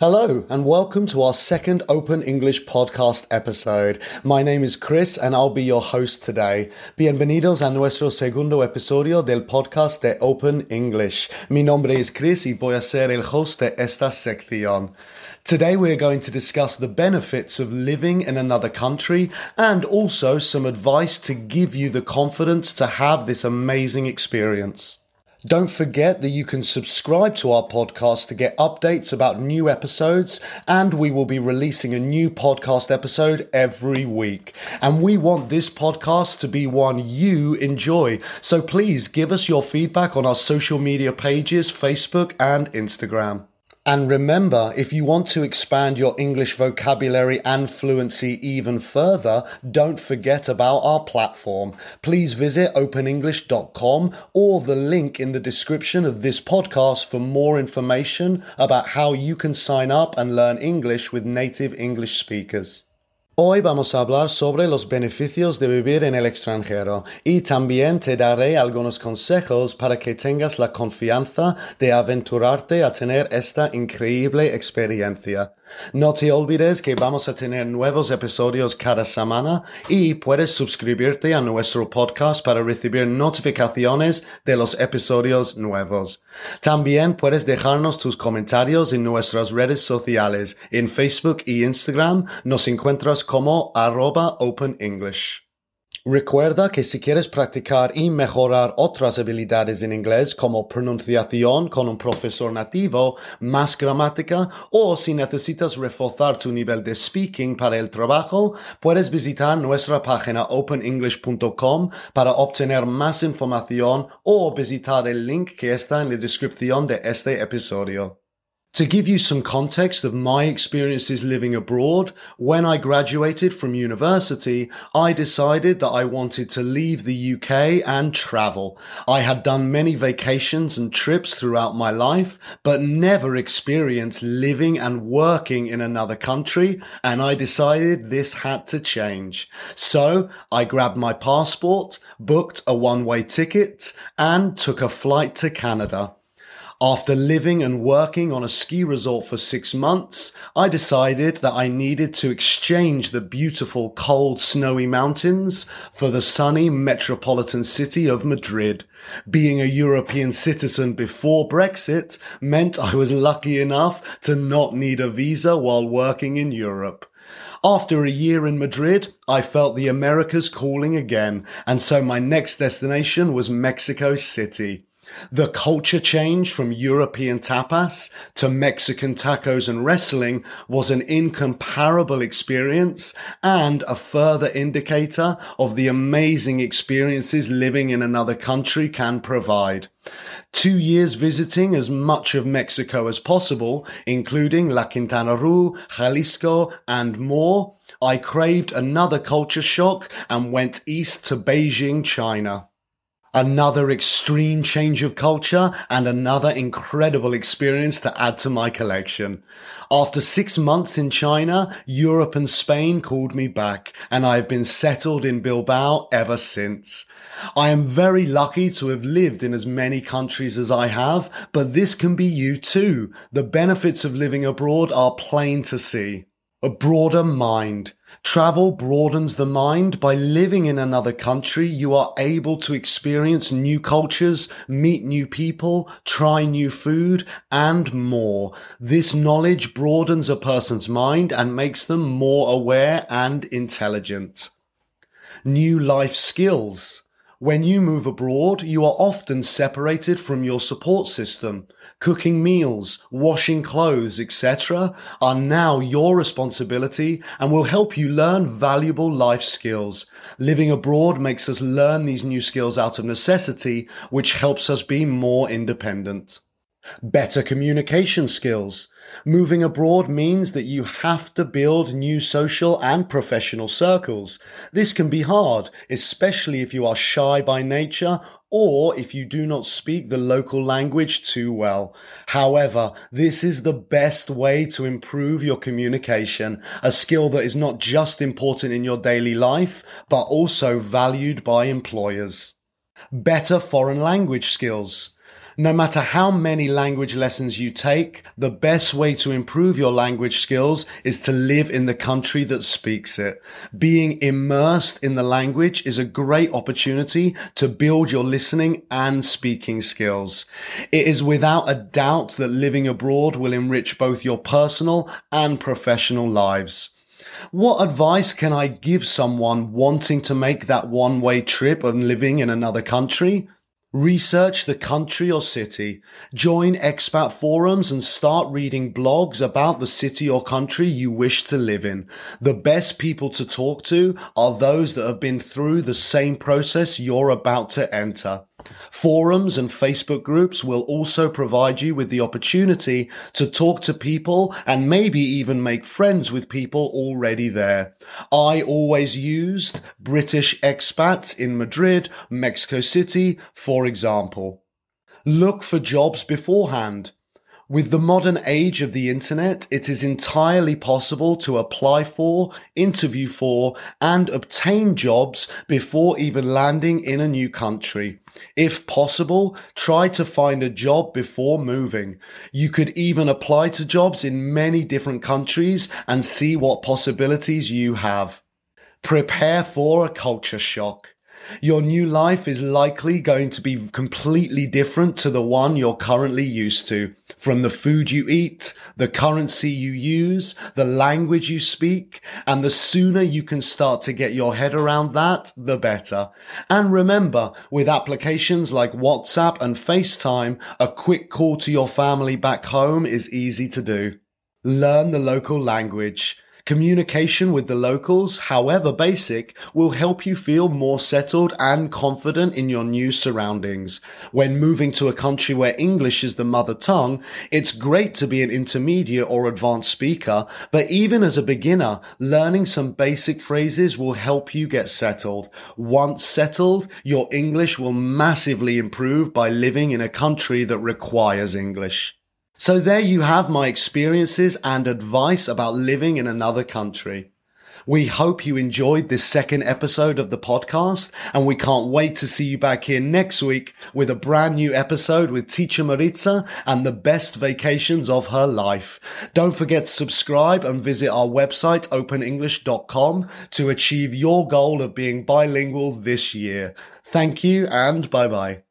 Hello, and welcome to our second Open English podcast episode. My name is Chris, and I'll be your host today. Bienvenidos a nuestro segundo episodio del podcast de Open English. Mi nombre es Chris y voy a ser el host de esta sección. Today we're going to discuss the benefits of living in another country and also some advice to give you the confidence to have this amazing experience. Don't forget that you can subscribe to our podcast to get updates about new episodes, and we will be releasing a new podcast episode every week. And we want this podcast to be one you enjoy. So please give us your feedback on our social media pages, Facebook and Instagram. And remember, if you want to expand your English vocabulary and fluency even further, don't forget about our platform. Please visit openenglish.com or the link in the description of this podcast for more information about how you can sign up and learn English with native English speakers. Hoy vamos a hablar sobre los beneficios de vivir en el extranjero y también te daré algunos consejos para que tengas la confianza de aventurarte a tener esta increíble experiencia. No te olvides que vamos a tener nuevos episodios cada semana y puedes suscribirte a nuestro podcast para recibir notificaciones de los episodios nuevos. También puedes dejarnos tus comentarios en nuestras redes sociales. En Facebook y Instagram nos encuentras como arroba Open English. Recuerda que si quieres practicar y mejorar otras habilidades en inglés como pronunciación con un profesor nativo, más gramática o si necesitas reforzar tu nivel de speaking para el trabajo, puedes visitar nuestra página openenglish.com para obtener más información o visitar el link que está en la descripción de este episodio. To give you some context of my experiences living abroad, when I graduated from university, I decided that I wanted to leave the UK and travel. I had done many vacations and trips throughout my life, but never experienced living and working in another country, and I decided this had to change. So I grabbed my passport, booked a one-way ticket, and took a flight to Canada. After living and working on a ski resort for six months, I decided that I needed to exchange the beautiful cold snowy mountains for the sunny metropolitan city of Madrid. Being a European citizen before Brexit meant I was lucky enough to not need a visa while working in Europe. After a year in Madrid, I felt the Americas calling again, and so my next destination was Mexico City. The culture change from European tapas to Mexican tacos and wrestling was an incomparable experience and a further indicator of the amazing experiences living in another country can provide. Two years visiting as much of Mexico as possible, including La Quintana Roo, Jalisco, and more, I craved another culture shock and went east to Beijing, China. Another extreme change of culture and another incredible experience to add to my collection. After six months in China, Europe and Spain called me back and I have been settled in Bilbao ever since. I am very lucky to have lived in as many countries as I have, but this can be you too. The benefits of living abroad are plain to see. A broader mind. Travel broadens the mind. By living in another country, you are able to experience new cultures, meet new people, try new food, and more. This knowledge broadens a person's mind and makes them more aware and intelligent. New life skills. When you move abroad, you are often separated from your support system. Cooking meals, washing clothes, etc. are now your responsibility and will help you learn valuable life skills. Living abroad makes us learn these new skills out of necessity, which helps us be more independent. Better communication skills. Moving abroad means that you have to build new social and professional circles. This can be hard, especially if you are shy by nature or if you do not speak the local language too well. However, this is the best way to improve your communication, a skill that is not just important in your daily life, but also valued by employers. Better foreign language skills. No matter how many language lessons you take, the best way to improve your language skills is to live in the country that speaks it. Being immersed in the language is a great opportunity to build your listening and speaking skills. It is without a doubt that living abroad will enrich both your personal and professional lives. What advice can I give someone wanting to make that one way trip and living in another country? Research the country or city, join expat forums and start reading blogs about the city or country you wish to live in. The best people to talk to are those that have been through the same process you're about to enter. Forums and Facebook groups will also provide you with the opportunity to talk to people and maybe even make friends with people already there. I always used British expats in Madrid, Mexico City, for example. Look for jobs beforehand. With the modern age of the internet, it is entirely possible to apply for, interview for, and obtain jobs before even landing in a new country. If possible, try to find a job before moving. You could even apply to jobs in many different countries and see what possibilities you have. Prepare for a culture shock. Your new life is likely going to be completely different to the one you're currently used to. From the food you eat, the currency you use, the language you speak, and the sooner you can start to get your head around that, the better. And remember, with applications like WhatsApp and FaceTime, a quick call to your family back home is easy to do. Learn the local language. Communication with the locals, however basic, will help you feel more settled and confident in your new surroundings. When moving to a country where English is the mother tongue, it's great to be an intermediate or advanced speaker, but even as a beginner, learning some basic phrases will help you get settled. Once settled, your English will massively improve by living in a country that requires English. So there you have my experiences and advice about living in another country. We hope you enjoyed this second episode of the podcast and we can't wait to see you back here next week with a brand new episode with teacher Maritza and the best vacations of her life. Don't forget to subscribe and visit our website openenglish.com to achieve your goal of being bilingual this year. Thank you and bye bye.